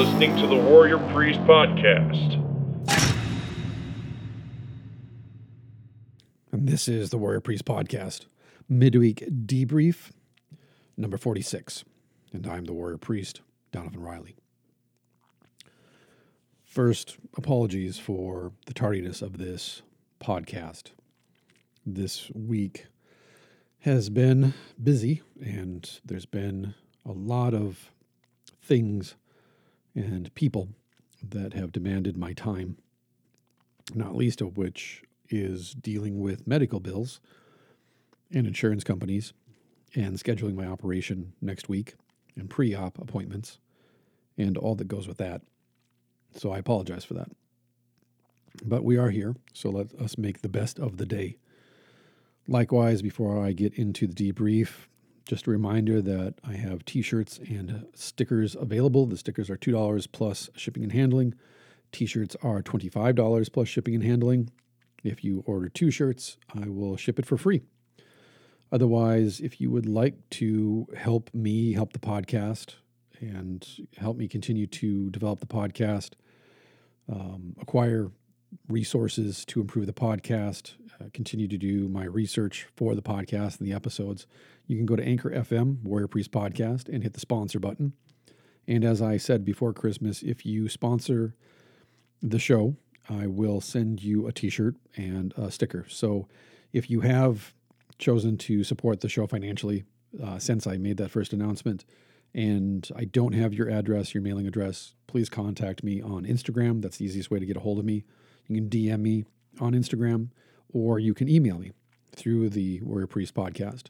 Listening to the Warrior Priest Podcast. And this is the Warrior Priest Podcast, midweek debrief number 46. And I'm the Warrior Priest, Donavon Riley. First, apologies for the tardiness of this podcast. This week has been busy, and there's been a lot of things and people that have demanded my time, not least of which is dealing with medical bills and insurance companies and scheduling my operation next week and pre op appointments and all that goes with that. So I apologize for that. But we are here, so let us make the best of the day. Likewise, before I get into the debrief, just a reminder that I have t shirts and stickers available. The stickers are $2 plus shipping and handling. T shirts are $25 plus shipping and handling. If you order two shirts, I will ship it for free. Otherwise, if you would like to help me help the podcast and help me continue to develop the podcast, um, acquire resources to improve the podcast, uh, continue to do my research for the podcast and the episodes, you can go to Anchor FM, Warrior Priest Podcast, and hit the sponsor button. And as I said before Christmas, if you sponsor the show, I will send you a t shirt and a sticker. So if you have chosen to support the show financially uh, since I made that first announcement, and I don't have your address, your mailing address, please contact me on Instagram. That's the easiest way to get a hold of me. You can DM me on Instagram, or you can email me through the Warrior Priest podcast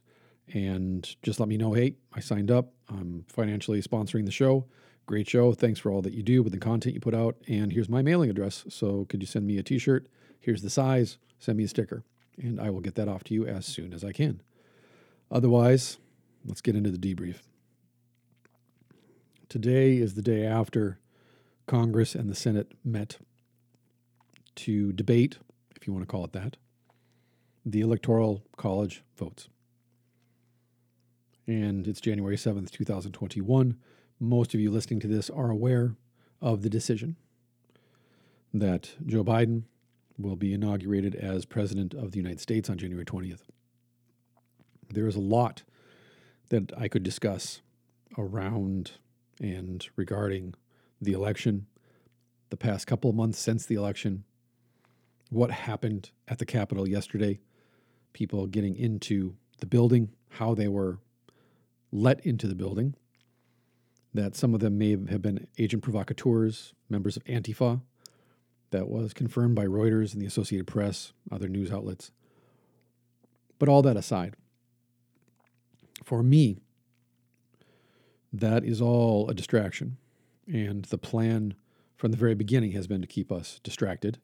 and just let me know hey, I signed up. I'm financially sponsoring the show. Great show. Thanks for all that you do with the content you put out. And here's my mailing address. So could you send me a t shirt? Here's the size. Send me a sticker. And I will get that off to you as soon as I can. Otherwise, let's get into the debrief. Today is the day after Congress and the Senate met to debate, if you want to call it that, the Electoral College votes and it's January 7th, 2021. Most of you listening to this are aware of the decision that Joe Biden will be inaugurated as President of the United States on January 20th. There is a lot that I could discuss around and regarding the election, the past couple of months since the election, what happened at the Capitol yesterday, people getting into the building, how they were let into the building, that some of them may have been agent provocateurs, members of Antifa. That was confirmed by Reuters and the Associated Press, other news outlets. But all that aside, for me, that is all a distraction. And the plan from the very beginning has been to keep us distracted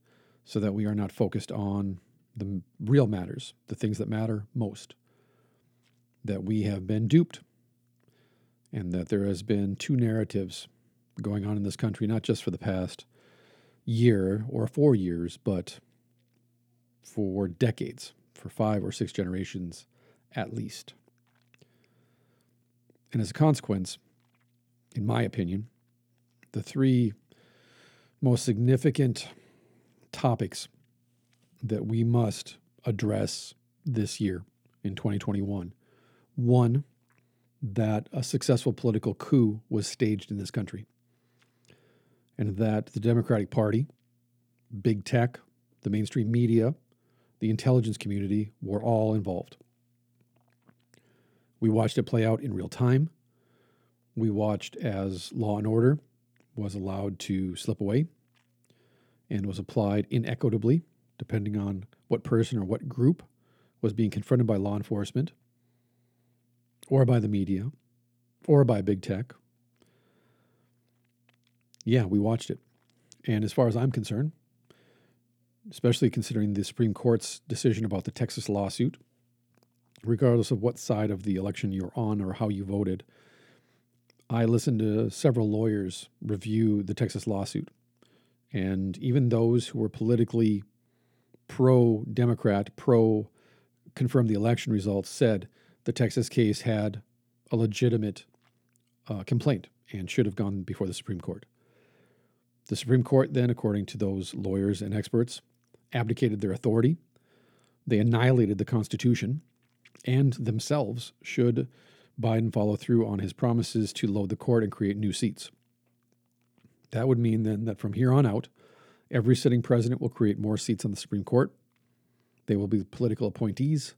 so that we are not focused on the real matters, the things that matter most. That we have been duped and that there has been two narratives going on in this country, not just for the past year or four years, but for decades, for five or six generations at least. And as a consequence, in my opinion, the three most significant topics that we must address this year in 2021 one, that a successful political coup was staged in this country and that the Democratic Party, big tech, the mainstream media, the intelligence community were all involved. We watched it play out in real time. We watched as law and order was allowed to slip away and was applied inequitably, depending on what person or what group was being confronted by law enforcement or by the media or by big tech. Yeah, we watched it. And as far as I'm concerned, especially considering the Supreme Court's decision about the Texas lawsuit, regardless of what side of the election you're on or how you voted, I listened to several lawyers review the Texas lawsuit. And even those who were politically pro Democrat, pro confirm the election results, said the Texas case had a legitimate uh, complaint and should have gone before the Supreme Court. The Supreme Court, then, according to those lawyers and experts, abdicated their authority. They annihilated the Constitution and themselves should Biden follow through on his promises to load the court and create new seats. That would mean then that from here on out, every sitting president will create more seats on the Supreme Court. They will be political appointees.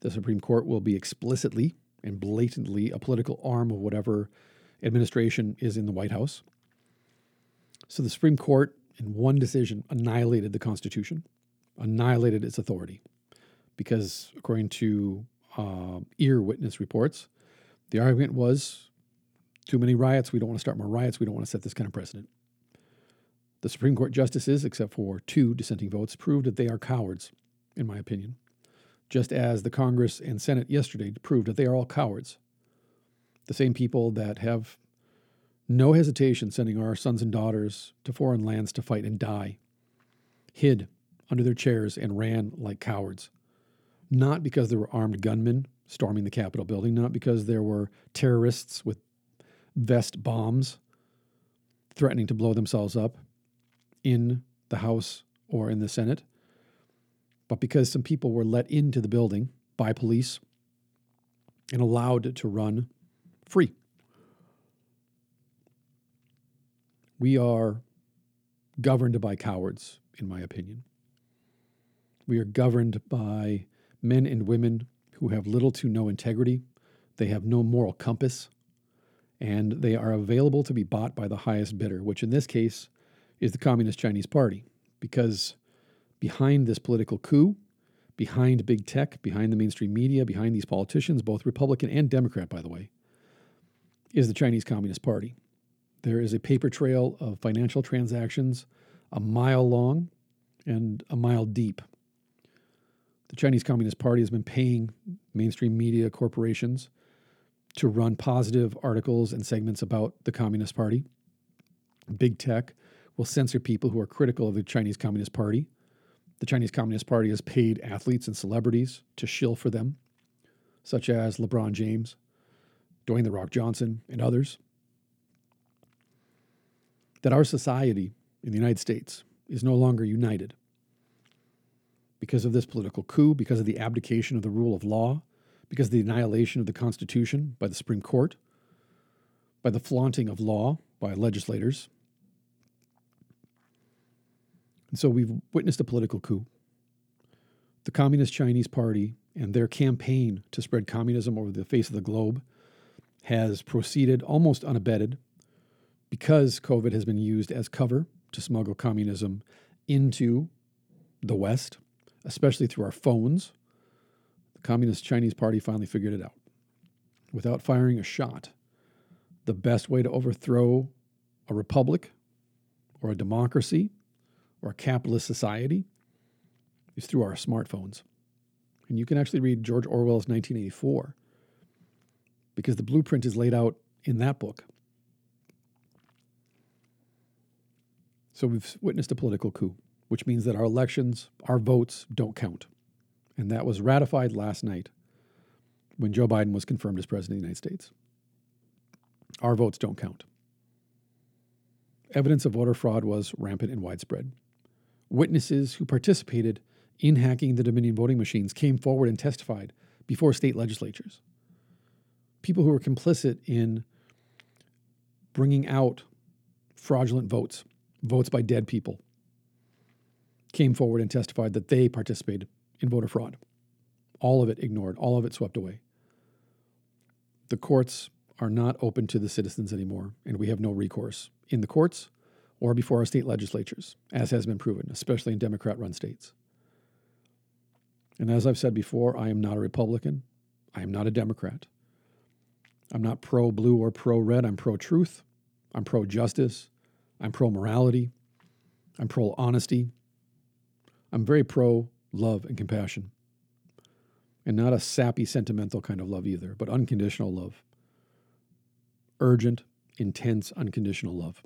The Supreme Court will be explicitly and blatantly a political arm of whatever administration is in the White House. So the Supreme Court, in one decision, annihilated the Constitution, annihilated its authority, because according to uh, ear witness reports, the argument was too many riots. We don't want to start more riots. We don't want to set this kind of precedent. The Supreme Court justices, except for two dissenting votes, proved that they are cowards, in my opinion, just as the Congress and Senate yesterday proved that they are all cowards. The same people that have no hesitation sending our sons and daughters to foreign lands to fight and die, hid under their chairs and ran like cowards. Not because there were armed gunmen storming the Capitol building, not because there were terrorists with vest bombs threatening to blow themselves up in the House or in the Senate, but because some people were let into the building by police and allowed to run free. We are governed by cowards, in my opinion. We are governed by men and women who have little to no integrity, they have no moral compass, and they are available to be bought by the highest bidder, which in this case is the Communist Chinese Party. Because behind this political coup, behind big tech, behind the mainstream media, behind these politicians, both Republican and Democrat, by the way, is the Chinese Communist Party. There is a paper trail of financial transactions a mile long and a mile deep. The Chinese Communist Party has been paying mainstream media corporations to run positive articles and segments about the Communist Party. Big tech will censor people who are critical of the Chinese Communist Party. The Chinese Communist Party has paid athletes and celebrities to shill for them, such as LeBron James, Dwayne The Rock Johnson, and others that our society in the United States is no longer united because of this political coup, because of the abdication of the rule of law, because of the annihilation of the Constitution by the Supreme Court, by the flaunting of law by legislators. And so we've witnessed a political coup. The Communist Chinese Party and their campaign to spread communism over the face of the globe has proceeded almost unabated because COVID has been used as cover to smuggle communism into the West, especially through our phones, the Communist Chinese Party finally figured it out. Without firing a shot, the best way to overthrow a republic or a democracy or a capitalist society is through our smartphones. And you can actually read George Orwell's 1984 because the blueprint is laid out in that book. So we've witnessed a political coup, which means that our elections, our votes don't count. And that was ratified last night when Joe Biden was confirmed as president of the United States. Our votes don't count. Evidence of voter fraud was rampant and widespread. Witnesses who participated in hacking the Dominion voting machines came forward and testified before state legislatures. People who were complicit in bringing out fraudulent votes votes by dead people, came forward and testified that they participated in voter fraud. All of it ignored, all of it swept away. The courts are not open to the citizens anymore, and we have no recourse in the courts or before our state legislatures, as has been proven, especially in Democrat run states. And as I've said before, I am not a Republican. I am not a Democrat. I'm not pro blue or pro red. I'm pro truth. I'm pro justice. I'm pro morality. I'm pro honesty. I'm very pro love and compassion. And not a sappy, sentimental kind of love either, but unconditional love. Urgent, intense, unconditional love.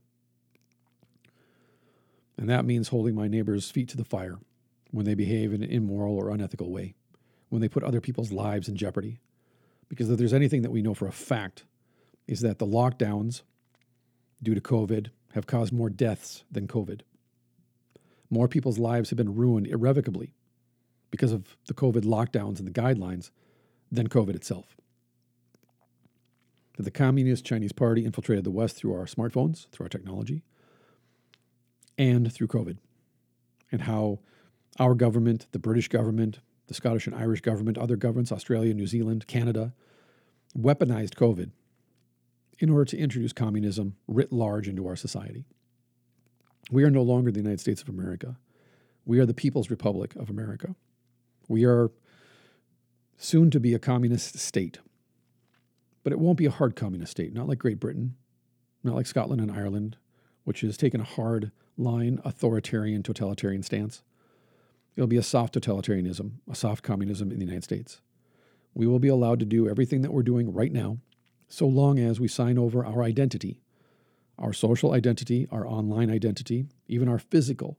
And that means holding my neighbor's feet to the fire when they behave in an immoral or unethical way, when they put other people's lives in jeopardy. Because if there's anything that we know for a fact, is that the lockdowns due to COVID have caused more deaths than COVID. More people's lives have been ruined irrevocably because of the COVID lockdowns and the guidelines than COVID itself. That the Communist Chinese Party infiltrated the West through our smartphones, through our technology, and through COVID. And how our government, the British government, the Scottish and Irish government, other governments, Australia, New Zealand, Canada, weaponized COVID in order to introduce communism writ large into our society. We are no longer the United States of America. We are the People's Republic of America. We are soon to be a communist state. But it won't be a hard communist state, not like Great Britain, not like Scotland and Ireland, which has taken a hard line, authoritarian, totalitarian stance. It'll be a soft totalitarianism, a soft communism in the United States. We will be allowed to do everything that we're doing right now, so long as we sign over our identity, our social identity, our online identity, even our physical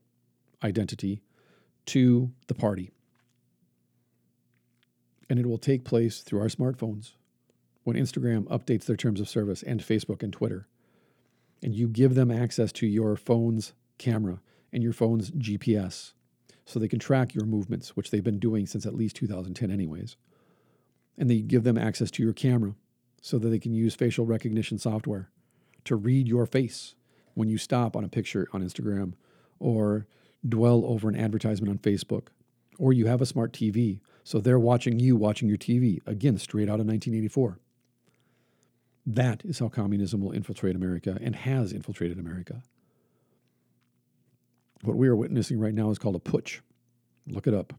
identity to the party. And it will take place through our smartphones when Instagram updates their terms of service and Facebook and Twitter. And you give them access to your phone's camera and your phone's GPS so they can track your movements, which they've been doing since at least 2010, anyways. And they give them access to your camera so that they can use facial recognition software to read your face when you stop on a picture on Instagram or dwell over an advertisement on Facebook. Or you have a smart TV, so they're watching you watching your TV, again, straight out of 1984. That is how communism will infiltrate America and has infiltrated America. What we are witnessing right now is called a putsch. Look it up.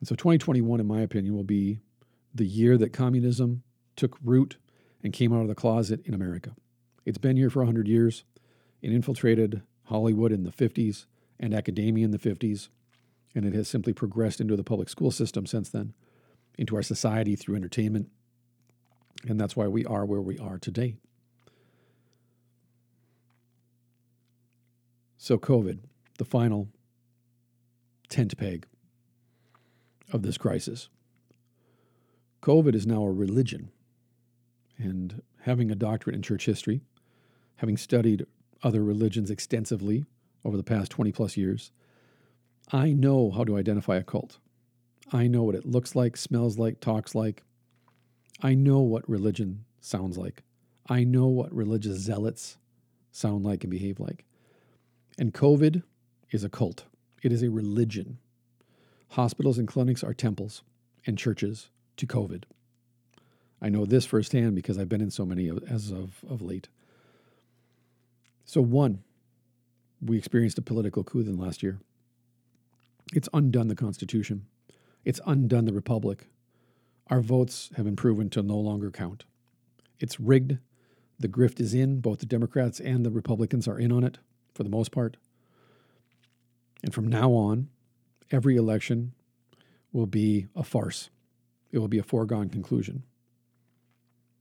And so 2021, in my opinion, will be the year that communism took root and came out of the closet in America. It's been here for 100 years. It infiltrated Hollywood in the 50s and academia in the 50s, and it has simply progressed into the public school system since then, into our society through entertainment. And that's why we are where we are today. So, COVID, the final tent peg of this crisis. COVID is now a religion. And having a doctorate in church history, having studied other religions extensively over the past 20 plus years, I know how to identify a cult. I know what it looks like, smells like, talks like. I know what religion sounds like. I know what religious zealots sound like and behave like. And COVID is a cult, it is a religion. Hospitals and clinics are temples, and churches to COVID. I know this firsthand because I've been in so many as of, of late. So, one, we experienced a political coup in last year. It's undone the Constitution, it's undone the Republic. Our votes have been proven to no longer count. It's rigged. The grift is in. Both the Democrats and the Republicans are in on it for the most part. And from now on, every election will be a farce. It will be a foregone conclusion.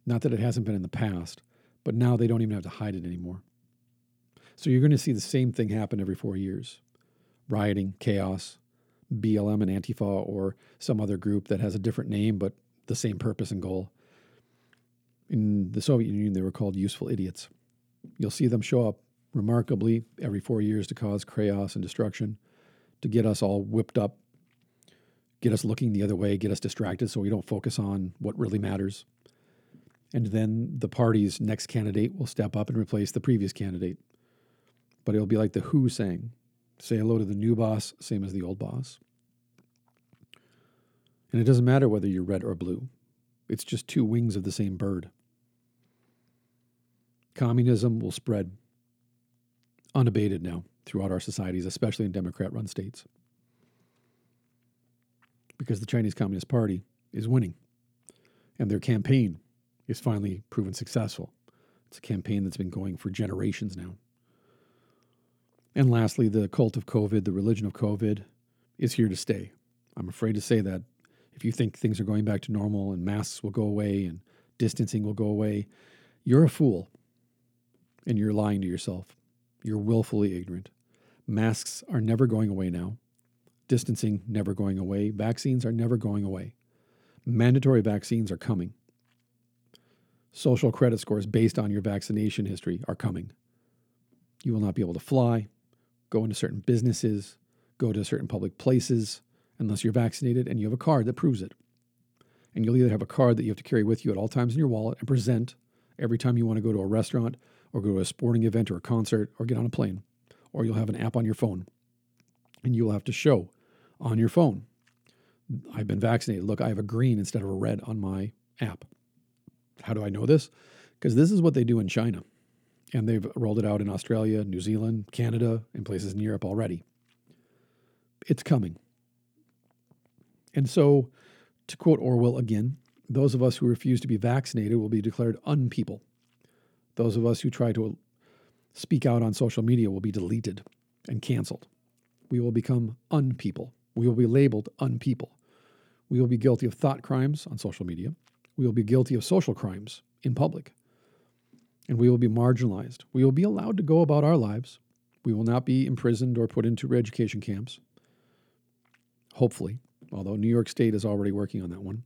Not that it hasn't been in the past, but now they don't even have to hide it anymore. So you're going to see the same thing happen every four years rioting, chaos, BLM and Antifa, or some other group that has a different name but the same purpose and goal. In the Soviet Union, they were called useful idiots. You'll see them show up remarkably every four years to cause chaos and destruction, to get us all whipped up, get us looking the other way, get us distracted so we don't focus on what really matters. And then the party's next candidate will step up and replace the previous candidate. But it'll be like the Who saying say hello to the new boss, same as the old boss. And it doesn't matter whether you're red or blue, it's just two wings of the same bird. Communism will spread unabated now throughout our societies, especially in Democrat run states. Because the Chinese Communist Party is winning, and their campaign is finally proven successful. It's a campaign that's been going for generations now. And lastly, the cult of COVID, the religion of COVID, is here to stay. I'm afraid to say that. If you think things are going back to normal and masks will go away and distancing will go away, you're a fool and you're lying to yourself. You're willfully ignorant. Masks are never going away now. Distancing never going away. Vaccines are never going away. Mandatory vaccines are coming. social credit scores based on your vaccination history are coming. You will not be able to fly, go into certain businesses, go to certain public places unless you're vaccinated and you have a card that proves it. And you'll either have a card that you have to carry with you at all times in your wallet and present every time you want to go to a restaurant or go to a sporting event or a concert or get on a plane, or you'll have an app on your phone and you will have to show on your phone, I've been vaccinated. Look, I have a green instead of a red on my app. How do I know this? Because this is what they do in China. And they've rolled it out in Australia, New Zealand, Canada, and places in Europe already. It's coming. And so, to quote Orwell again, those of us who refuse to be vaccinated will be declared unpeople. Those of us who try to speak out on social media will be deleted and canceled. We will become unpeople. We will be labeled unpeople. We will be guilty of thought crimes on social media. We will be guilty of social crimes in public. And we will be marginalized. We will be allowed to go about our lives. We will not be imprisoned or put into re education camps. Hopefully, although New York State is already working on that one.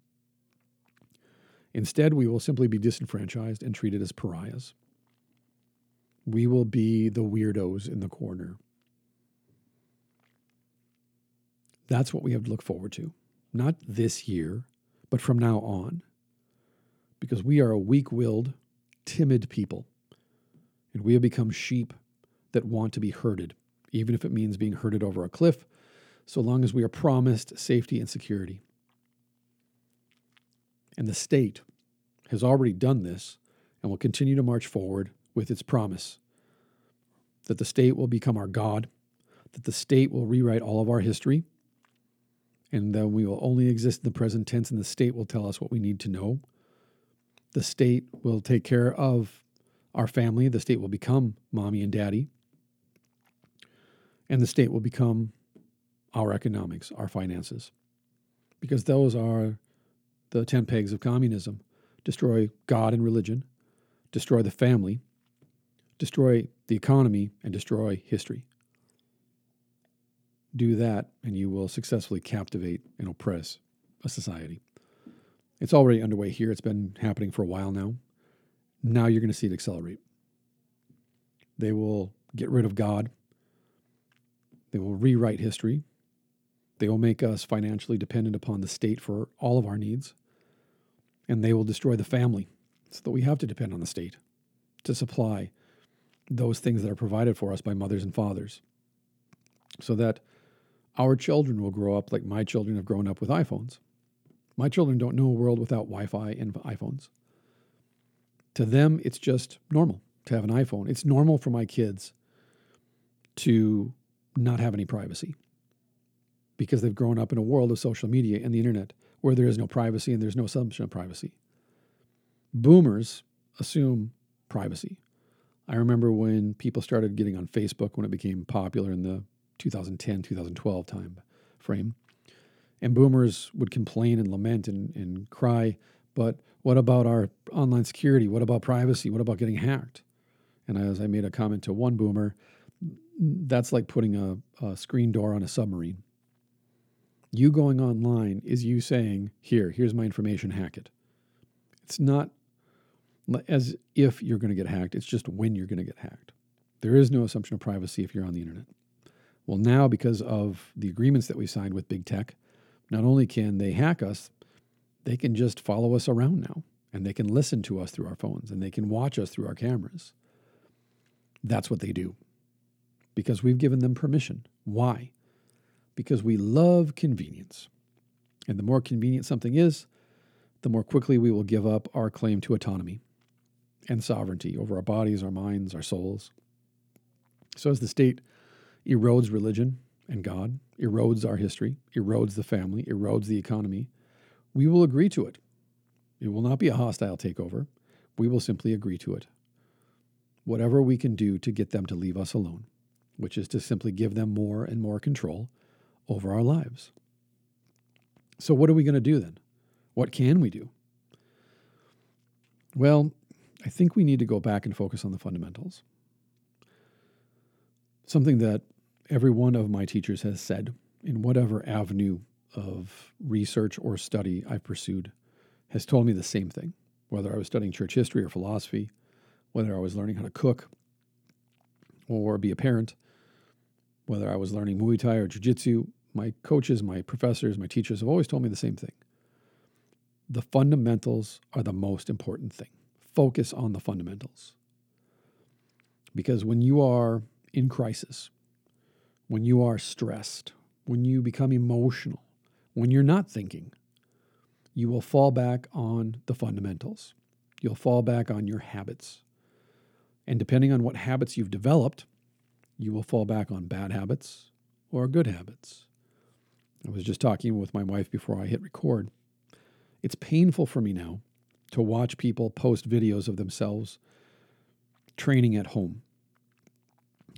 Instead, we will simply be disenfranchised and treated as pariahs. We will be the weirdos in the corner. That's what we have to look forward to. Not this year, but from now on. Because we are a weak willed, timid people. And we have become sheep that want to be herded, even if it means being herded over a cliff, so long as we are promised safety and security. And the state has already done this and will continue to march forward with its promise that the state will become our God, that the state will rewrite all of our history, and that we will only exist in the present tense, and the state will tell us what we need to know. The state will take care of our family, the state will become mommy and daddy, and the state will become our economics, our finances, because those are the 10 pegs of communism. Destroy God and religion, destroy the family, destroy the economy, and destroy history. Do that, and you will successfully captivate and oppress a society. It's already underway here. It's been happening for a while now. Now you're going to see it accelerate. They will get rid of God. They will rewrite history. They will make us financially dependent upon the state for all of our needs and they will destroy the family so that we have to depend on the state to supply those things that are provided for us by mothers and fathers so that our children will grow up like my children have grown up with iPhones. My children don't know a world without Wi Fi and iPhones. To them, it's just normal to have an iPhone. It's normal for my kids to not have any privacy because they've grown up in a world of social media and the internet where there is no privacy and there's no assumption of privacy. Boomers assume privacy. I remember when people started getting on Facebook when it became popular in the 2010 2012 time frame. And boomers would complain and lament and, and cry, but what about our online security? What about privacy? What about getting hacked? And as I made a comment to one boomer, that's like putting a, a screen door on a submarine. You going online is you saying, Here, here's my information, hack it. It's not as if you're going to get hacked, it's just when you're going to get hacked. There is no assumption of privacy if you're on the internet. Well, now, because of the agreements that we signed with big tech, not only can they hack us, they can just follow us around now and they can listen to us through our phones and they can watch us through our cameras. That's what they do because we've given them permission. Why? because we love convenience. And the more convenient something is, the more quickly we will give up our claim to autonomy and sovereignty over our bodies, our minds, our souls. So, as the state erodes religion and God, erodes our history, erodes the family, erodes the economy, we will agree to it. It will not be a hostile takeover. We will simply agree to it. Whatever we can do to get them to leave us alone, which is to simply give them more and more control over our lives. So, what are we going to do then? What can we do? Well, I think we need to go back and focus on the fundamentals. Something that every one of my teachers has said in whatever avenue of research or study I've pursued has told me the same thing. whether I was studying church history or philosophy, whether I was learning how to cook or be a parent, whether I was learning Muay Thai or Jiu Jitsu, my coaches, my professors, my teachers have always told me the same thing. The fundamentals are the most important thing. Focus on the fundamentals. Because when you are in crisis, when you are stressed, when you become emotional, when you're not thinking, you will fall back on the fundamentals. You'll fall back on your habits. And depending on what habits you've developed, you will fall back on bad habits or good habits. I was just talking with my wife before I hit record. It's painful for me now to watch people post videos of themselves training at home.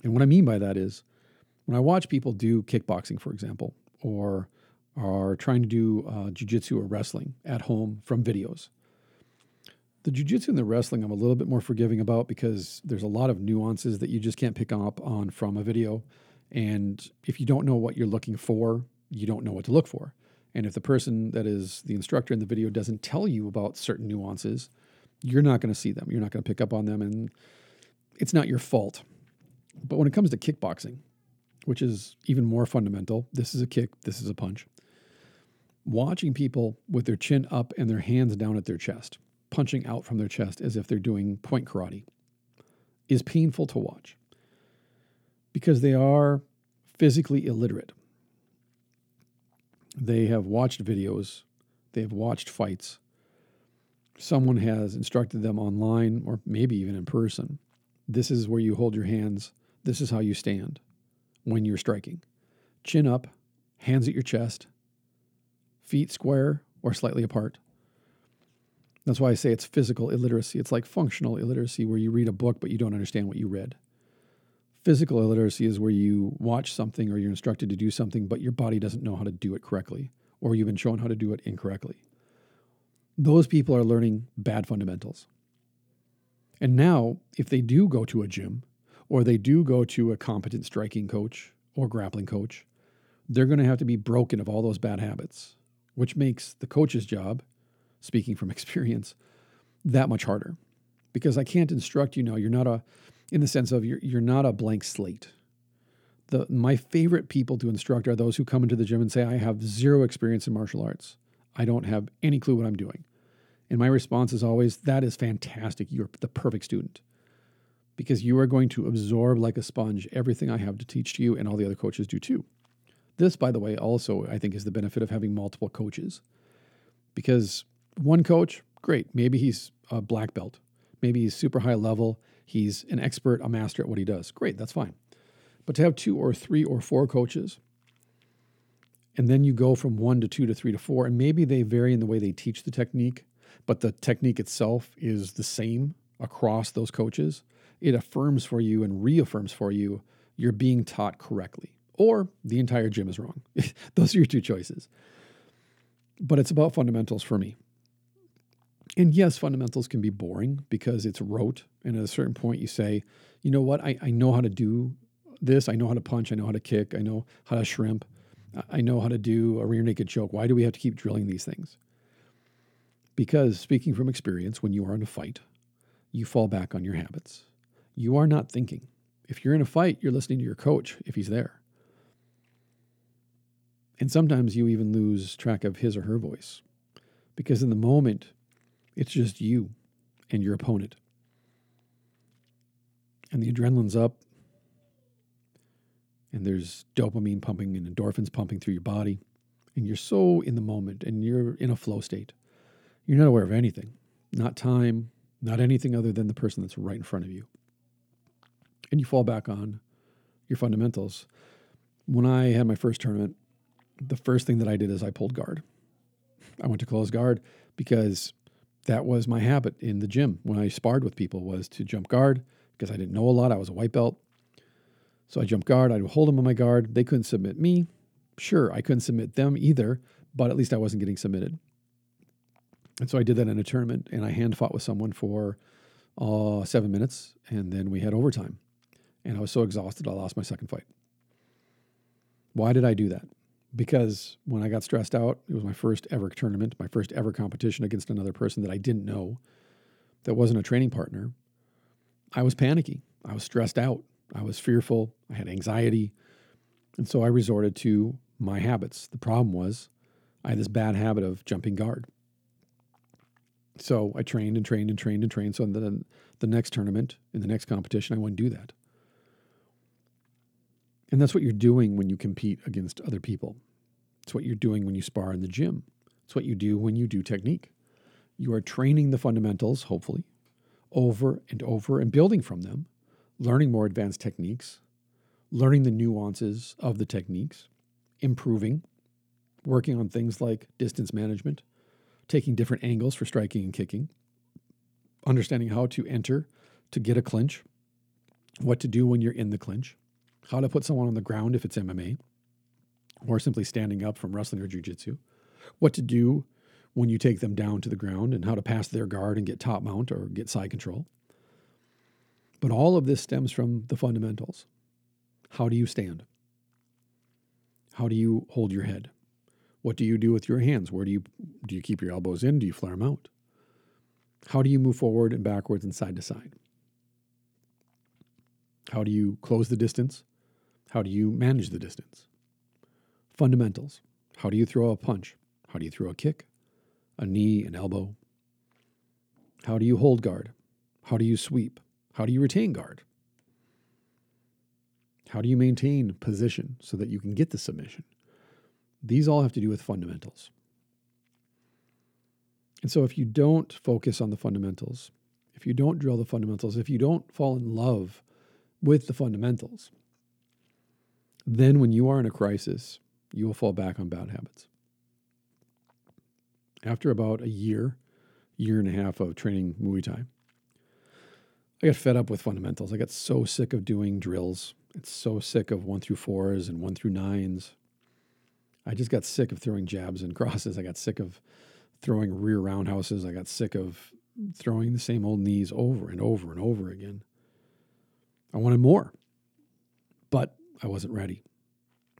And what I mean by that is when I watch people do kickboxing, for example, or are trying to do uh, jujitsu or wrestling at home from videos, the jujitsu and the wrestling, I'm a little bit more forgiving about because there's a lot of nuances that you just can't pick up on from a video. And if you don't know what you're looking for, you don't know what to look for. And if the person that is the instructor in the video doesn't tell you about certain nuances, you're not going to see them. You're not going to pick up on them. And it's not your fault. But when it comes to kickboxing, which is even more fundamental, this is a kick, this is a punch. Watching people with their chin up and their hands down at their chest punching out from their chest as if they're doing point karate is painful to watch because they are physically illiterate. They have watched videos, they have watched fights. Someone has instructed them online or maybe even in person. This is where you hold your hands. This is how you stand when you're striking. Chin up, hands at your chest, feet square or slightly apart. That's why I say it's physical illiteracy. It's like functional illiteracy, where you read a book but you don't understand what you read. Physical illiteracy is where you watch something or you're instructed to do something, but your body doesn't know how to do it correctly, or you've been shown how to do it incorrectly. Those people are learning bad fundamentals. And now, if they do go to a gym, or they do go to a competent striking coach or grappling coach, they're going to have to be broken of all those bad habits, which makes the coach's job speaking from experience, that much harder because I can't instruct you now. You're not a, in the sense of you're, you're not a blank slate. The, my favorite people to instruct are those who come into the gym and say, I have zero experience in martial arts. I don't have any clue what I'm doing. And my response is always, that is fantastic. You're the perfect student because you are going to absorb like a sponge everything I have to teach to you, and all the other coaches do too. This, by the way, also I think is the benefit of having multiple coaches because one coach, great. Maybe he's a black belt. Maybe he's super high level. He's an expert, a master at what he does. Great, that's fine. But to have two or three or four coaches, and then you go from one to two to three to four, and maybe they vary in the way they teach the technique, but the technique itself is the same across those coaches. It affirms for you and reaffirms for you you're being taught correctly, or the entire gym is wrong. those are your two choices. But it's about fundamentals for me. And yes, fundamentals can be boring because it's rote. And at a certain point, you say, you know what? I, I know how to do this. I know how to punch. I know how to kick. I know how to shrimp. I know how to do a rear naked choke. Why do we have to keep drilling these things? Because speaking from experience, when you are in a fight, you fall back on your habits. You are not thinking. If you're in a fight, you're listening to your coach if he's there. And sometimes you even lose track of his or her voice because in the moment, it's just you and your opponent. And the adrenaline's up, and there's dopamine pumping and endorphins pumping through your body, and you're so in the moment and you're in a flow state. You're not aware of anything, not time, not anything other than the person that's right in front of you. And you fall back on your fundamentals. When I had my first tournament, the first thing that I did is I pulled guard. I went to close guard because that was my habit in the gym when I sparred with people was to jump guard because I didn't know a lot. I was a white belt. So I jumped guard. I'd hold them on my guard. They couldn't submit me. Sure, I couldn't submit them either, but at least I wasn't getting submitted. And so I did that in a tournament and I hand fought with someone for uh, seven minutes and then we had overtime. And I was so exhausted, I lost my second fight. Why did I do that? because when I got stressed out, it was my first ever tournament, my first ever competition against another person that I didn't know, that wasn't a training partner. I was panicky. I was stressed out. I was fearful. I had anxiety. And so I resorted to my habits. The problem was I had this bad habit of jumping guard. So I trained and trained and trained and trained. So in the, the next tournament, in the next competition, I wouldn't do that. And that's what you're doing when you compete against other people. It's what you're doing when you spar in the gym. It's what you do when you do technique. You are training the fundamentals, hopefully, over and over and building from them, learning more advanced techniques, learning the nuances of the techniques, improving, working on things like distance management, taking different angles for striking and kicking, understanding how to enter to get a clinch, what to do when you're in the clinch, how to put someone on the ground if it's MMA, or simply standing up from wrestling or jujitsu, what to do when you take them down to the ground, and how to pass their guard and get top mount or get side control. But all of this stems from the fundamentals. How do you stand? How do you hold your head? What do you do with your hands? Where do you do you keep your elbows in? Do you flare them out? How do you move forward and backwards and side to side? How do you close the distance? How do you manage the distance? Fundamentals. How do you throw a punch? How do you throw a kick? A knee, an elbow? How do you hold guard? How do you sweep? How do you retain guard? How do you maintain position so that you can get the submission? These all have to do with fundamentals. And so, if you don't focus on the fundamentals, if you don't drill the fundamentals, if you don't fall in love with the fundamentals, then when you are in a crisis, you will fall back on bad habits. After about a year, year and a half of training Muay Thai, I got fed up with fundamentals. I got so sick of doing drills. It's so sick of one through fours and one through nines. I just got sick of throwing jabs and crosses. I got sick of throwing rear roundhouses. I got sick of throwing the same old knees over and over and over again. I wanted more, but I wasn't ready.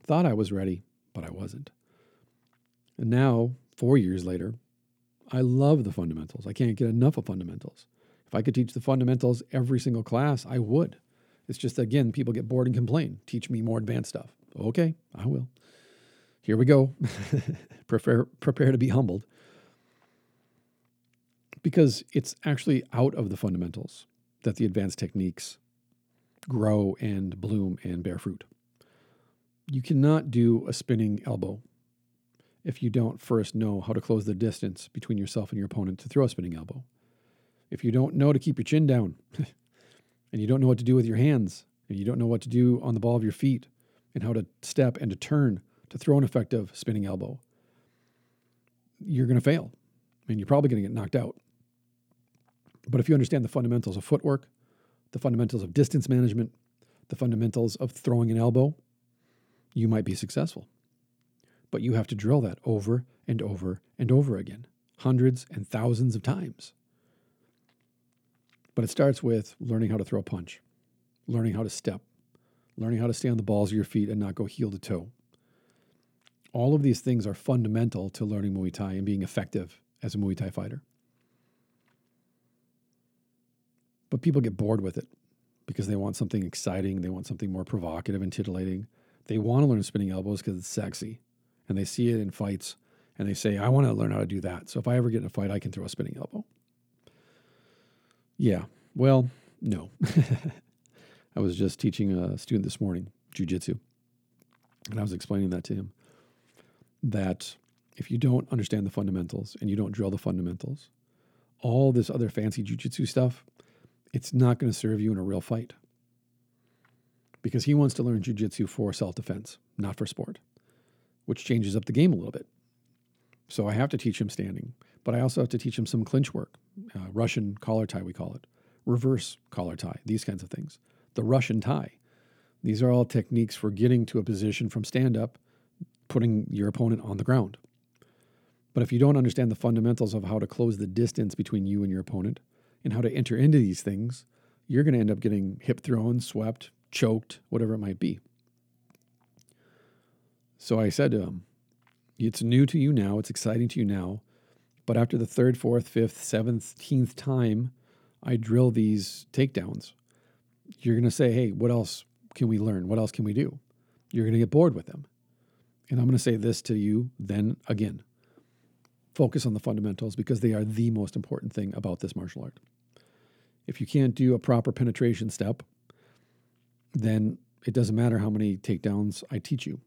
Thought I was ready, but I wasn't. And now, four years later, I love the fundamentals. I can't get enough of fundamentals. If I could teach the fundamentals every single class, I would. It's just, again, people get bored and complain. Teach me more advanced stuff. Okay, I will. Here we go. prepare, prepare to be humbled. Because it's actually out of the fundamentals that the advanced techniques grow and bloom and bear fruit. You cannot do a spinning elbow if you don't first know how to close the distance between yourself and your opponent to throw a spinning elbow. If you don't know to keep your chin down, and you don't know what to do with your hands, and you don't know what to do on the ball of your feet, and how to step and to turn to throw an effective spinning elbow, you're going to fail. I mean, you're probably going to get knocked out. But if you understand the fundamentals of footwork, the fundamentals of distance management, the fundamentals of throwing an elbow, you might be successful. But you have to drill that over and over and over again, hundreds and thousands of times. But it starts with learning how to throw a punch, learning how to step, learning how to stay on the balls of your feet and not go heel to toe. All of these things are fundamental to learning Muay Thai and being effective as a Muay Thai fighter. But people get bored with it because they want something exciting, they want something more provocative and titillating. They want to learn spinning elbows because it's sexy and they see it in fights and they say, I want to learn how to do that. So if I ever get in a fight, I can throw a spinning elbow. Yeah, well, no. I was just teaching a student this morning jujitsu, and I was explaining that to him that if you don't understand the fundamentals and you don't drill the fundamentals, all this other fancy jujitsu stuff, it's not going to serve you in a real fight. Because he wants to learn jujitsu for self defense, not for sport, which changes up the game a little bit. So I have to teach him standing, but I also have to teach him some clinch work, uh, Russian collar tie, we call it, reverse collar tie, these kinds of things. The Russian tie. These are all techniques for getting to a position from stand up putting your opponent on the ground. But if you don't understand the fundamentals of how to close the distance between you and your opponent and how to enter into these things, you're going to end up getting hip thrown, swept, choked, whatever it might be. So I said to him, It's new to you now, it's exciting to you now. But after the third, fourth, fifth, seventeenth time I drill these takedowns, you're going to say, Hey, what else can we learn? What else can we do? You're going to get bored with them. And I'm going to say this to you then again focus on the fundamentals because they are the most important thing about this martial art. If you can't do a proper penetration step, then it doesn't matter how many takedowns I teach you.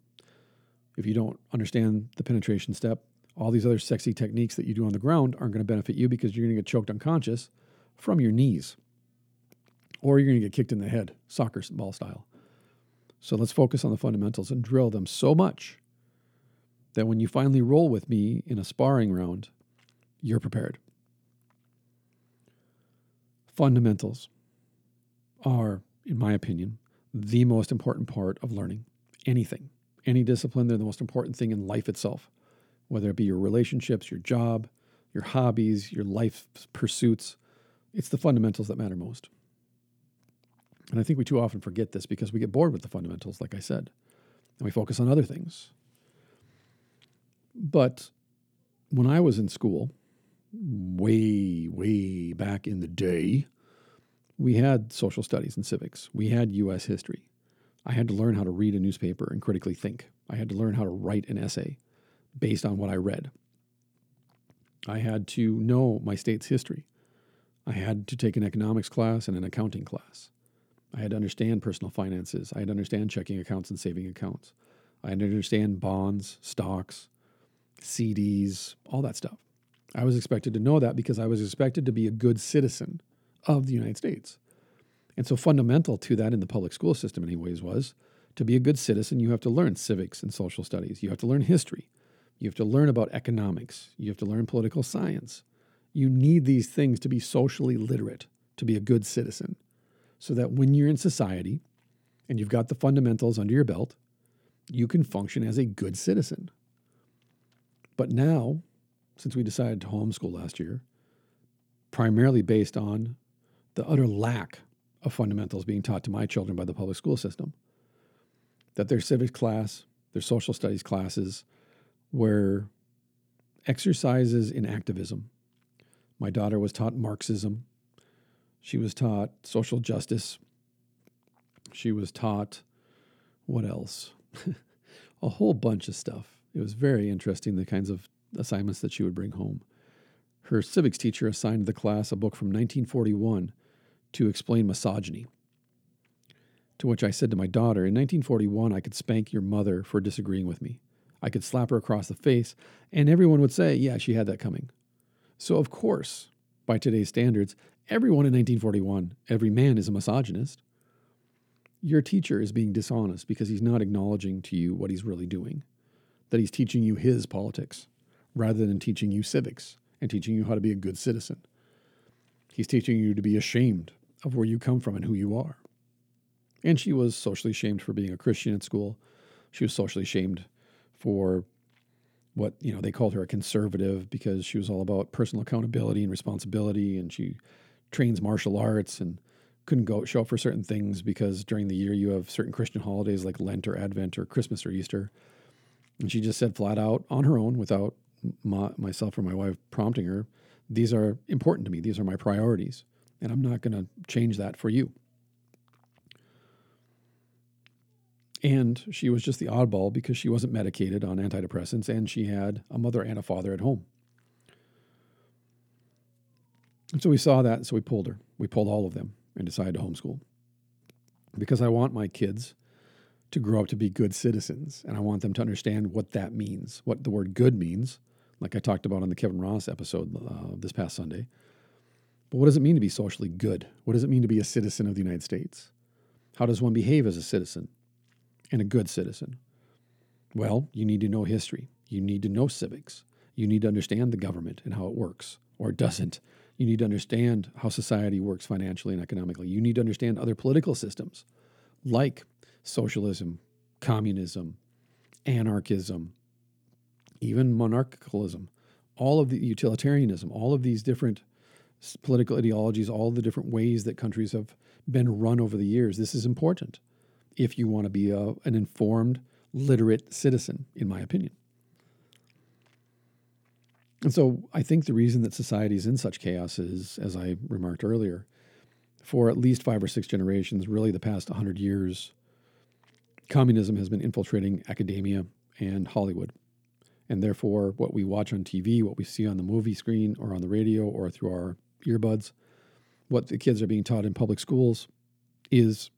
If you don't understand the penetration step, all these other sexy techniques that you do on the ground aren't going to benefit you because you're going to get choked unconscious from your knees or you're going to get kicked in the head, soccer ball style. So let's focus on the fundamentals and drill them so much that when you finally roll with me in a sparring round, you're prepared. Fundamentals are, in my opinion, the most important part of learning anything, any discipline. They're the most important thing in life itself, whether it be your relationships, your job, your hobbies, your life pursuits. It's the fundamentals that matter most. And I think we too often forget this because we get bored with the fundamentals, like I said, and we focus on other things. But when I was in school, way, way back in the day, we had social studies and civics. We had U.S. history. I had to learn how to read a newspaper and critically think. I had to learn how to write an essay based on what I read. I had to know my state's history. I had to take an economics class and an accounting class. I had to understand personal finances. I had to understand checking accounts and saving accounts. I had to understand bonds, stocks, CDs, all that stuff. I was expected to know that because I was expected to be a good citizen of the United States. And so, fundamental to that in the public school system, anyways, was to be a good citizen, you have to learn civics and social studies. You have to learn history. You have to learn about economics. You have to learn political science. You need these things to be socially literate, to be a good citizen, so that when you're in society and you've got the fundamentals under your belt, you can function as a good citizen. But now, since we decided to homeschool last year, primarily based on the utter lack of fundamentals being taught to my children by the public school system, that their civics class, their social studies classes were exercises in activism. My daughter was taught Marxism. She was taught social justice. She was taught what else? a whole bunch of stuff. It was very interesting the kinds of assignments that she would bring home. Her civics teacher assigned the class a book from 1941 to explain misogyny. To which I said to my daughter, In 1941, I could spank your mother for disagreeing with me. I could slap her across the face, and everyone would say, Yeah, she had that coming. So, of course, by today's standards, everyone in 1941, every man is a misogynist. Your teacher is being dishonest because he's not acknowledging to you what he's really doing that he's teaching you his politics rather than teaching you civics and teaching you how to be a good citizen. He's teaching you to be ashamed of where you come from and who you are. And she was socially shamed for being a Christian at school. She was socially shamed for what, you know, they called her a conservative because she was all about personal accountability and responsibility and she trains martial arts and couldn't go show up for certain things because during the year you have certain Christian holidays like Lent or Advent or Christmas or Easter and she just said flat out on her own, without my, myself or my wife prompting her, these are important to me. These are my priorities. And I'm not going to change that for you. And she was just the oddball because she wasn't medicated on antidepressants and she had a mother and a father at home. And so we saw that, so we pulled her. We pulled all of them and decided to homeschool. Because I want my kids to grow up to be good citizens. And I want them to understand what that means, what the word good means, like I talked about on the Kevin Ross episode uh, this past Sunday. But what does it mean to be socially good? What does it mean to be a citizen of the United States? How does one behave as a citizen and a good citizen? Well, you need to know history. You need to know civics. You need to understand the government and how it works or doesn't. You need to understand how society works financially and economically. You need to understand other political systems like socialism, communism, anarchism, even monarchicalism, all of the utilitarianism, all of these different political ideologies, all the different ways that countries have been run over the years. This is important if you want to be a, an informed, literate citizen, in my opinion. And so I think the reason that society is in such chaos is, as I remarked earlier, for at least five or six generations, really the past 100 years, communism has been infiltrating academia and Hollywood. And therefore, what we watch on TV, what we see on the movie screen or on the radio or through our earbuds, what the kids are being taught in public schools is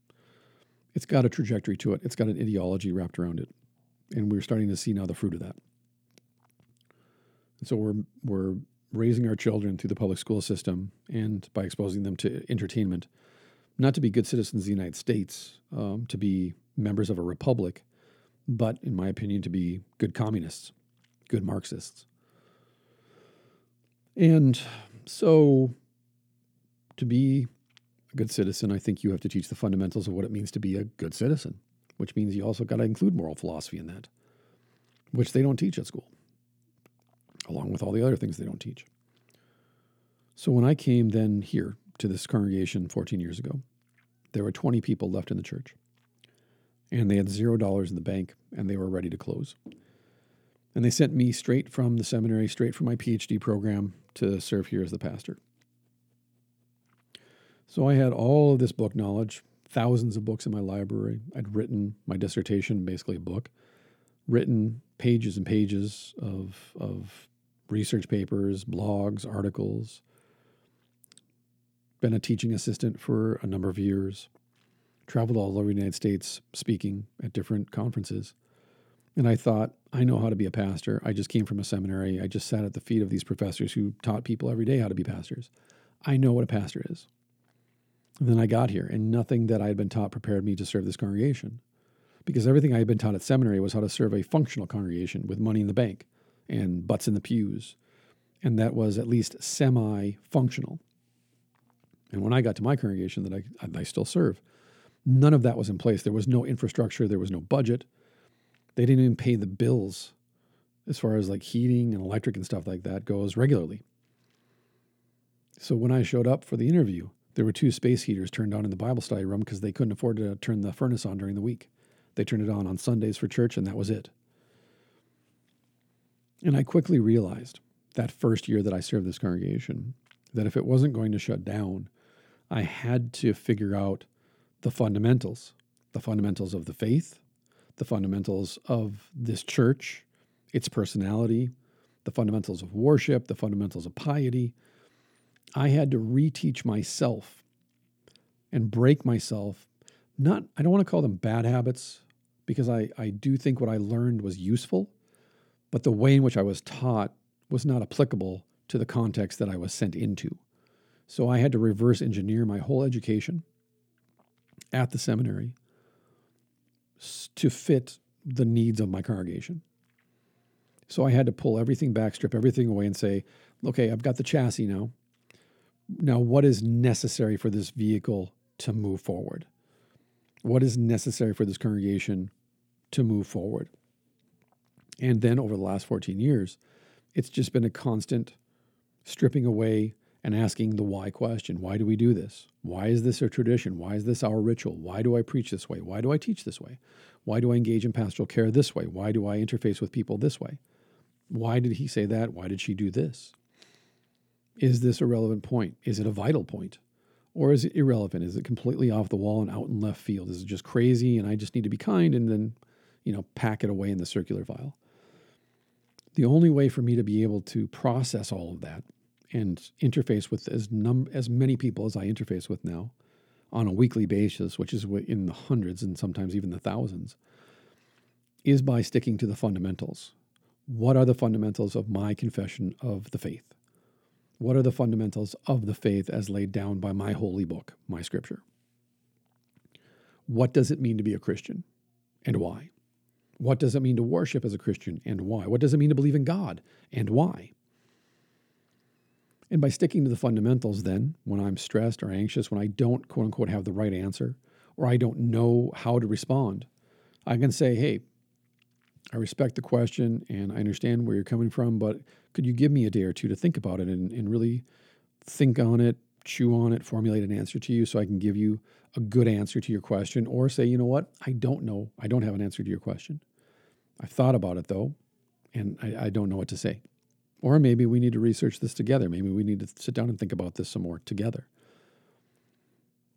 it's got a trajectory to it. It's got an ideology wrapped around it. And we're starting to see now the fruit of that. And so we're we're raising our children through the public school system and by exposing them to entertainment, not to be good citizens of the United States, um, to be members of a republic, but in my opinion, to be good communists, good Marxists. And so to be a good citizen, I think you have to teach the fundamentals of what it means to be a good citizen, which means you also got to include moral philosophy in that, which they don't teach at school, along with all the other things they don't teach. So when I came then here to this congregation 14 years ago, there were 20 people left in the church, and they had zero dollars in the bank, and they were ready to close. And they sent me straight from the seminary, straight from my PhD program, to serve here as the pastor. So I had all of this book knowledge, thousands of books in my library. I'd written my dissertation, basically a book, written pages and pages of, of research papers, blogs, articles, been a teaching assistant for a number of years, traveled all over the United States speaking at different conferences. And I thought, I know how to be a pastor. I just came from a seminary. I just sat at the feet of these professors who taught people every day how to be pastors. I know what a pastor is. And then I got here, and nothing that I had been taught prepared me to serve this congregation. Because everything I had been taught at seminary was how to serve a functional congregation with money in the bank and butts in the pews. And that was at least semi functional. And when I got to my congregation that I, I still serve, none of that was in place. There was no infrastructure, there was no budget. They didn't even pay the bills as far as like heating and electric and stuff like that goes regularly. So when I showed up for the interview, there were two space heaters turned on in the Bible study room because they couldn't afford to turn the furnace on during the week. They turned it on on Sundays for church, and that was it. And I quickly realized that first year that I served this congregation that if it wasn't going to shut down, I had to figure out the fundamentals the fundamentals of the faith, the fundamentals of this church, its personality, the fundamentals of worship, the fundamentals of piety, I had to reteach myself and break myself. Not, I don't want to call them bad habits because I, I do think what I learned was useful, but the way in which I was taught was not applicable to the context that I was sent into. So I had to reverse engineer my whole education at the seminary to fit the needs of my congregation. So I had to pull everything back, strip everything away, and say, okay, I've got the chassis now. Now, what is necessary for this vehicle to move forward? What is necessary for this congregation to move forward? And then over the last 14 years, it's just been a constant stripping away and asking the why question. Why do we do this? Why is this a tradition? Why is this our ritual? Why do I preach this way? Why do I teach this way? Why do I engage in pastoral care this way? Why do I interface with people this way? Why did he say that? Why did she do this? Is this a relevant point? Is it a vital point? Or is it irrelevant? Is it completely off the wall and out in left field? Is it just crazy and I just need to be kind and then, you know, pack it away in the circular file? The only way for me to be able to process all of that and interface with as num- as many people as I interface with now on a weekly basis, which is in the hundreds and sometimes even the thousands, is by sticking to the fundamentals. What are the fundamentals of my confession of the faith? What are the fundamentals of the faith as laid down by my holy book, my scripture? What does it mean to be a Christian and why? What does it mean to worship as a Christian and why? What does it mean to believe in God and why? And by sticking to the fundamentals, then, when I'm stressed or anxious, when I don't quote unquote have the right answer, or I don't know how to respond, I can say, hey, I respect the question and I understand where you're coming from, but could you give me a day or two to think about it and, and really think on it, chew on it, formulate an answer to you so I can give you a good answer to your question? Or say, you know what, I don't know, I don't have an answer to your question. I've thought about it though, and I, I don't know what to say. Or maybe we need to research this together. Maybe we need to sit down and think about this some more together.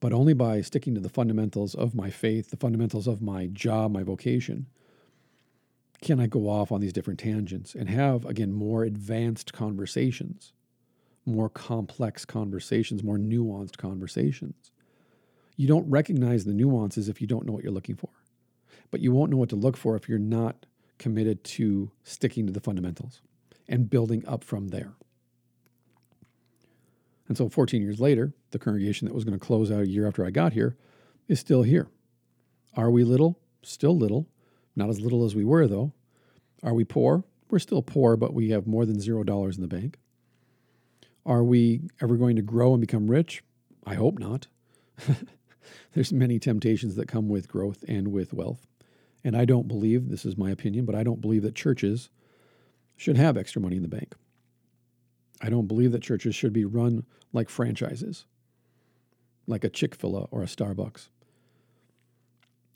But only by sticking to the fundamentals of my faith, the fundamentals of my job, my vocation, can I go off on these different tangents and have, again, more advanced conversations, more complex conversations, more nuanced conversations. You don't recognize the nuances if you don't know what you're looking for. But you won't know what to look for if you're not committed to sticking to the fundamentals and building up from there. And so 14 years later, the congregation that was going to close out a year after I got here is still here. Are we little? Still little. Not as little as we were, though. Are we poor? We're still poor, but we have more than zero dollars in the bank. Are we ever going to grow and become rich? I hope not. There's many temptations that come with growth and with wealth. And I don't believe, this is my opinion, but I don't believe that churches should have extra money in the bank. I don't believe that churches should be run like franchises, like a Chick fil A or a Starbucks.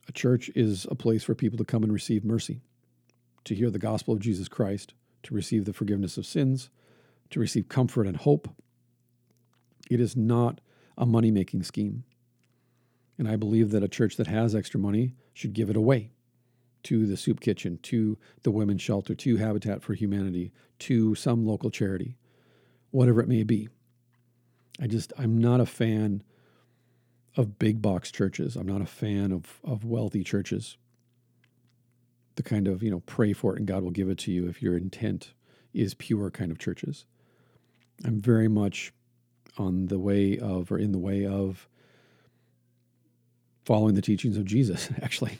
A church is a place for people to come and receive mercy, to hear the gospel of Jesus Christ, to receive the forgiveness of sins, to receive comfort and hope. It is not a money making scheme. And I believe that a church that has extra money should give it away to the soup kitchen, to the women's shelter, to Habitat for Humanity, to some local charity, whatever it may be. I just, I'm not a fan of big box churches. I'm not a fan of, of wealthy churches. The kind of, you know, pray for it and God will give it to you if your intent is pure kind of churches. I'm very much on the way of, or in the way of, following the teachings of Jesus, actually,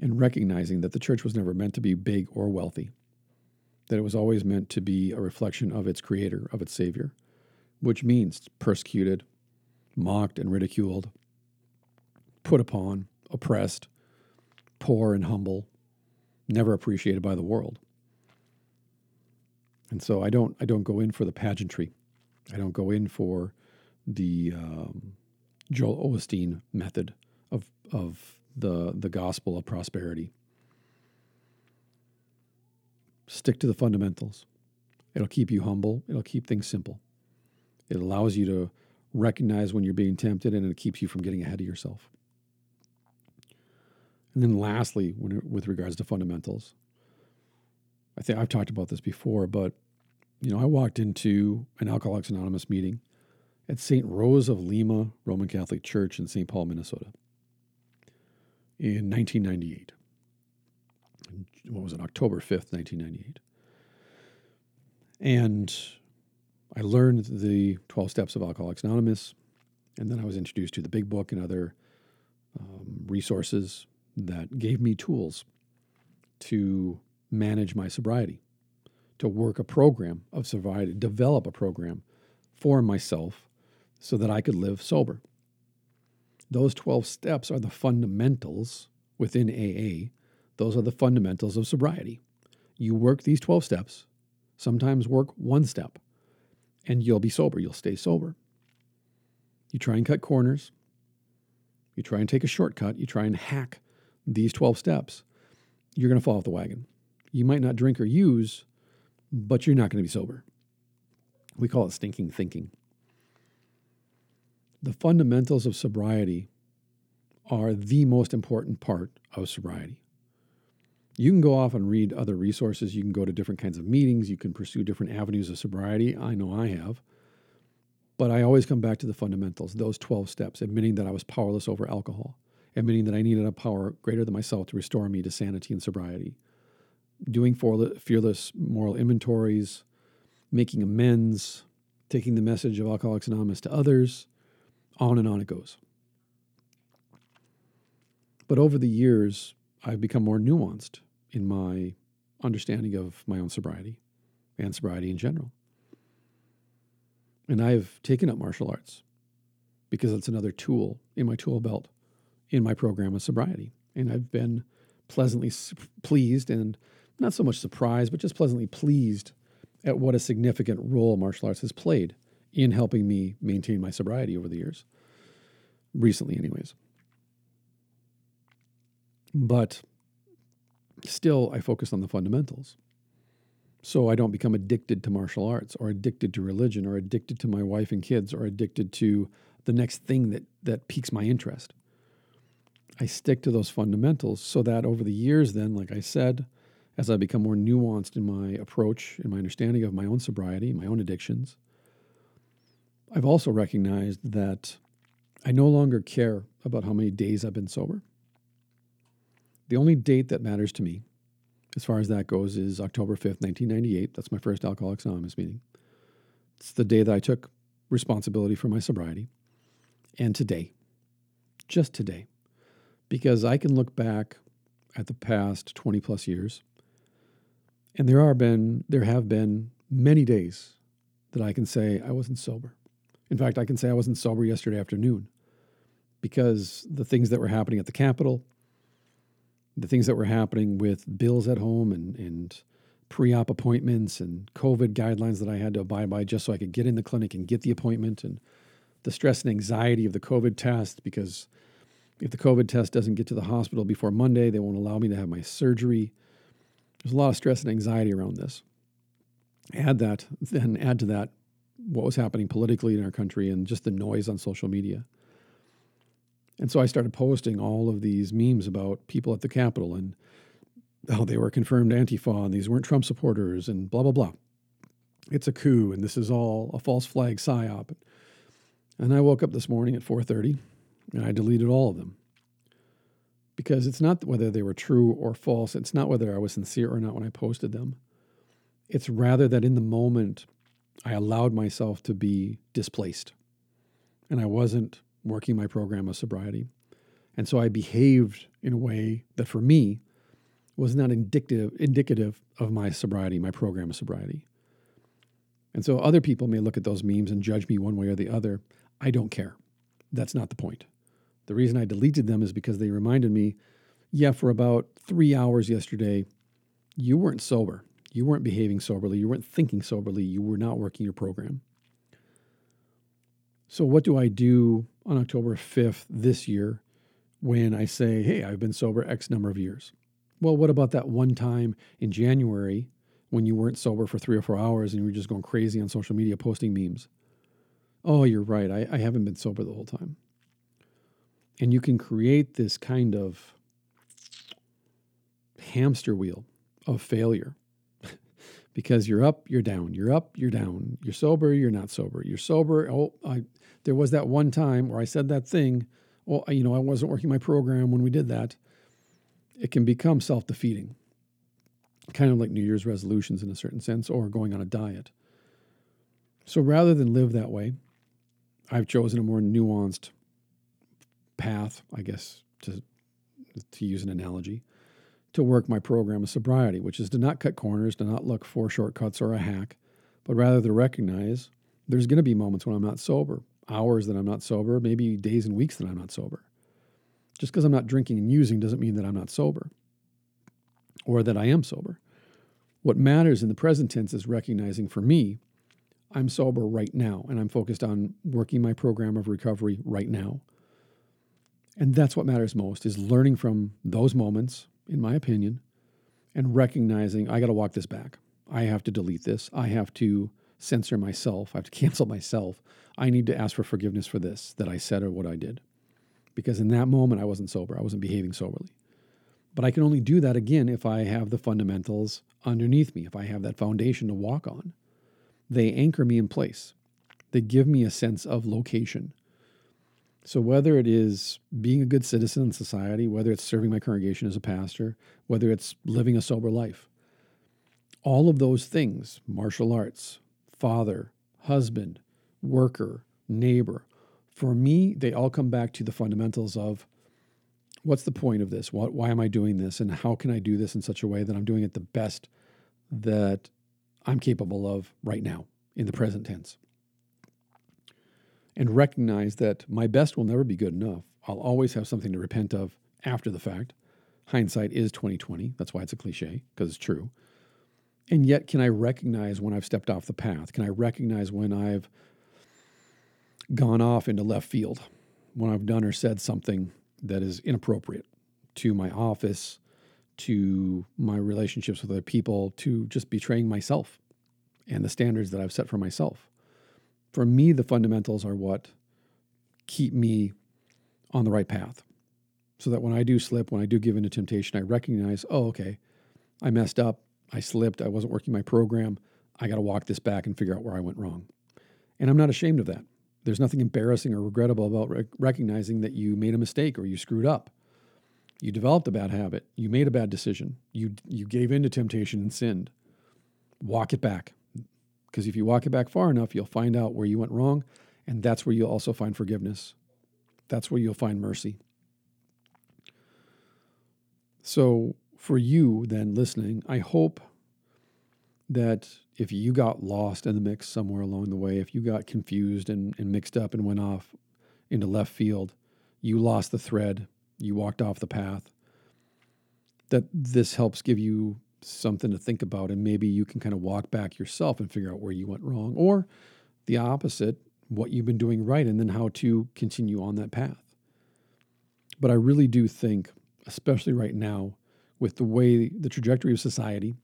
and recognizing that the church was never meant to be big or wealthy, that it was always meant to be a reflection of its creator, of its savior, which means persecuted, mocked, and ridiculed, put upon, oppressed, poor and humble, never appreciated by the world. And so I don't I don't go in for the pageantry. I don't go in for the um, Joel Osteen method of of the the gospel of prosperity. Stick to the fundamentals. It'll keep you humble. It'll keep things simple. It allows you to recognize when you're being tempted, and it keeps you from getting ahead of yourself. And then, lastly, when, with regards to fundamentals, I think I've talked about this before, but you know, I walked into an Alcoholics Anonymous meeting at St. Rose of Lima Roman Catholic Church in St. Paul, Minnesota in 1998. What was it, October 5th, 1998. And I learned the 12 steps of Alcoholics Anonymous, and then I was introduced to the Big Book and other um, resources that gave me tools to manage my sobriety, to work a program of sobriety, develop a program for myself so that I could live sober. Those 12 steps are the fundamentals within AA. Those are the fundamentals of sobriety. You work these 12 steps, sometimes work one step, and you'll be sober. You'll stay sober. You try and cut corners. You try and take a shortcut. You try and hack these 12 steps. You're going to fall off the wagon. You might not drink or use, but you're not going to be sober. We call it stinking thinking the fundamentals of sobriety are the most important part of sobriety. You can go off and read other resources. You can go to different kinds of meetings. You can pursue different avenues of sobriety. I know I have. But I always come back to the fundamentals, those 12 steps, admitting that I was powerless over alcohol, admitting that I needed a power greater than myself to restore me to sanity and sobriety, doing fearless moral inventories, making amends, taking the message of Alcoholics Anonymous to others, on and on it goes. But over the years, I've become more nuanced in my understanding of my own sobriety and sobriety in general. And I've taken up martial arts because it's another tool in my tool belt in my program of sobriety. And I've been pleasantly pleased and not so much surprised, but just pleasantly pleased at what a significant role martial arts has played in helping me maintain my sobriety over the years. Recently, anyways. But still I focus on the fundamentals. So I don't become addicted to martial arts or addicted to religion or addicted to my wife and kids or addicted to the next thing that, that piques my interest. I stick to those fundamentals so that over the years, then, like I said, as I become more nuanced in my approach and my understanding of my own sobriety, my own addictions, I've also recognized that I no longer care about how many days I've been sober. The only date that matters to me, as far as that goes, is October 5th, 1998. That's my first Alcoholics Anonymous meeting. It's the day that I took responsibility for my sobriety. And today, just today, because I can look back at the past 20 plus years and there are been there have been many days that I can say I wasn't sober. In fact, I can say I wasn't sober yesterday afternoon because the things that were happening at the Capitol, the things that were happening with bills at home and, and pre-op appointments and COVID guidelines that I had to abide by just so I could get in the clinic and get the appointment and the stress and anxiety of the COVID test because if the COVID test doesn't get to the hospital before Monday, they won't allow me to have my surgery. There's a lot of stress and anxiety around this. Add that, then add to that what was happening politically in our country and just the noise on social media. And so I started posting all of these memes about people at the Capitol and how they were confirmed Antifa and these weren't Trump supporters and blah, blah, blah. It's a coup and this is all a false flag psyop. And I woke up this morning at 4:30 and I deleted all of them because it's not whether they were true or false. It's not whether I was sincere or not when I posted them. It's rather that in the moment, I allowed myself to be displaced and I wasn't working my program of sobriety. And so I behaved in a way that for me was not indicative, indicative of my sobriety, my program of sobriety. And so other people may look at those memes and judge me one way or the other. I don't care. That's not the point. The reason I deleted them is because they reminded me yeah, for about three hours yesterday, you weren't sober. You weren't behaving soberly. You weren't thinking soberly. You were not working your program. So, what do I do on October 5th this year when I say, hey, I've been sober X number of years? Well, what about that one time in January when you weren't sober for three or four hours and you were just going crazy on social media posting memes? Oh, you're right. I, I haven't been sober the whole time. And you can create this kind of hamster wheel of failure because you're up, you're down, you're up, you're down, you're sober, you're not sober, you're sober. Oh, I, there was that one time where I said that thing. Well, you know, I wasn't working my program when we did that. It can become self defeating, kind of like New Year's resolutions in a certain sense, or going on a diet. So rather than live that way, I've chosen a more nuanced path, I guess, to, to use an analogy, to work my program of sobriety, which is to not cut corners, to not look for shortcuts or a hack, but rather to recognize there's going to be moments when I'm not sober, hours that I'm not sober, maybe days and weeks that I'm not sober. Just because I'm not drinking and using doesn't mean that I'm not sober or that I am sober. What matters in the present tense is recognizing for me, I'm sober right now and I'm focused on working my program of recovery right now. And that's what matters most is learning from those moments, in my opinion, and recognizing I got to walk this back. I have to delete this. I have to censor myself. I have to cancel myself. I need to ask for forgiveness for this that I said or what I did. Because in that moment, I wasn't sober. I wasn't behaving soberly. But I can only do that again if I have the fundamentals underneath me, if I have that foundation to walk on. They anchor me in place, they give me a sense of location. So, whether it is being a good citizen in society, whether it's serving my congregation as a pastor, whether it's living a sober life, all of those things martial arts, father, husband, worker, neighbor for me, they all come back to the fundamentals of what's the point of this? What, why am I doing this? And how can I do this in such a way that I'm doing it the best that I'm capable of right now in the present tense? And recognize that my best will never be good enough. I'll always have something to repent of after the fact. Hindsight is 2020. That's why it's a cliche because it's true. And yet, can I recognize when I've stepped off the path? Can I recognize when I've gone off into left field, when I've done or said something that is inappropriate to my office, to my relationships with other people to just betraying myself and the standards that I've set for myself. For me, the fundamentals are what keep me on the right path. So that when I do slip, when I do give into temptation, I recognize, oh, okay, I messed up. I slipped. I wasn't working my program. I got to walk this back and figure out where I went wrong. And I'm not ashamed of that. There's nothing embarrassing or regrettable about rec- recognizing that you made a mistake or you screwed up. You developed a bad habit. You made a bad decision. You you gave in to temptation and sinned. Walk it back. Because if you walk it back far enough, you'll find out where you went wrong, and that's where you'll also find forgiveness. That's where you'll find mercy. So, for you then listening, I hope that if you got lost in the mix somewhere along the way, if you got confused and, and mixed up and went off into left field, you lost the thread, you walked off the path, that this helps give you something to think about. And maybe you can kind of walk back yourself and figure out where you went wrong, or the opposite, what you've been doing right, and then how to continue on that path. But I really do think, especially right now, with the way the trajectory of society,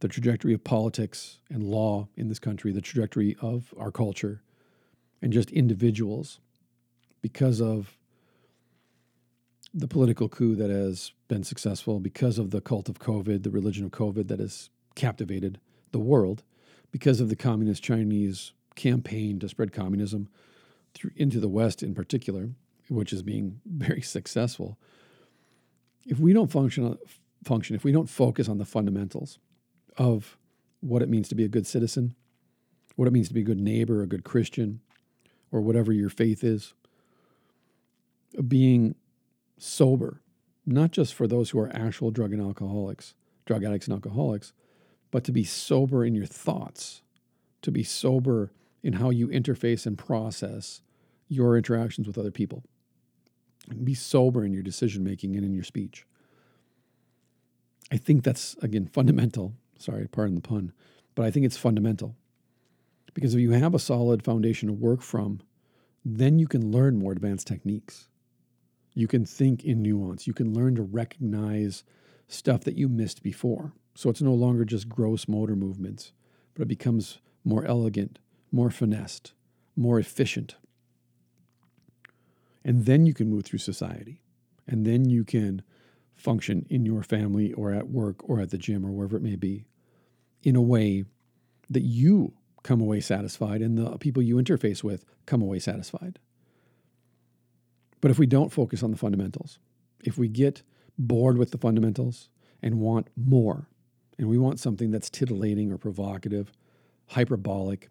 the trajectory of politics and law in this country, the trajectory of our culture, and just individuals, because of the political coup that has been successful, because of the cult of COVID, the religion of COVID that has captivated the world, because of the communist Chinese campaign to spread communism through, into the West in particular, which is being very successful. If we don't function, function, if we don't focus on the fundamentals of what it means to be a good citizen, what it means to be a good neighbor, a good Christian, or whatever your faith is, being sober, not just for those who are actual drug and alcoholics, drug addicts and alcoholics, but to be sober in your thoughts, to be sober in how you interface and process your interactions with other people. And be sober in your decision making and in your speech. I think that's, again, fundamental. Sorry, pardon the pun, but I think it's fundamental. Because if you have a solid foundation to work from, then you can learn more advanced techniques. You can think in nuance. You can learn to recognize stuff that you missed before. So it's no longer just gross motor movements, but it becomes more elegant, more finessed, more efficient. And then you can move through society. And then you can function in your family or at work or at the gym or wherever it may be in a way that you come away satisfied and the people you interface with come away satisfied. But if we don't focus on the fundamentals, if we get bored with the fundamentals and want more, and we want something that's titillating or provocative, hyperbolic,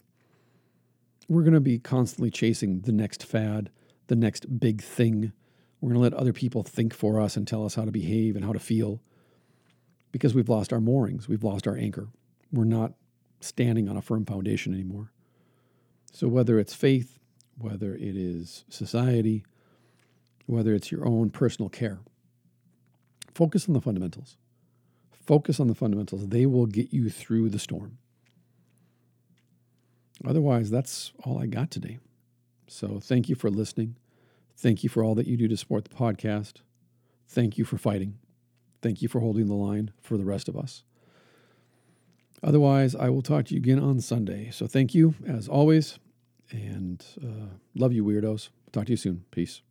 we're going to be constantly chasing the next fad, the next big thing. We're going to let other people think for us and tell us how to behave and how to feel because we've lost our moorings, we've lost our anchor. We're not standing on a firm foundation anymore. So, whether it's faith, whether it is society, whether it's your own personal care. Focus on the fundamentals. Focus on the fundamentals. They will get you through the storm. Otherwise, that's all I got today. So thank you for listening. Thank you for all that you do to support the podcast. Thank you for fighting. Thank you for holding the line for the rest of us. Otherwise, I will talk to you again on Sunday. So thank you as always, and uh, love you, weirdos. Talk to you soon. Peace.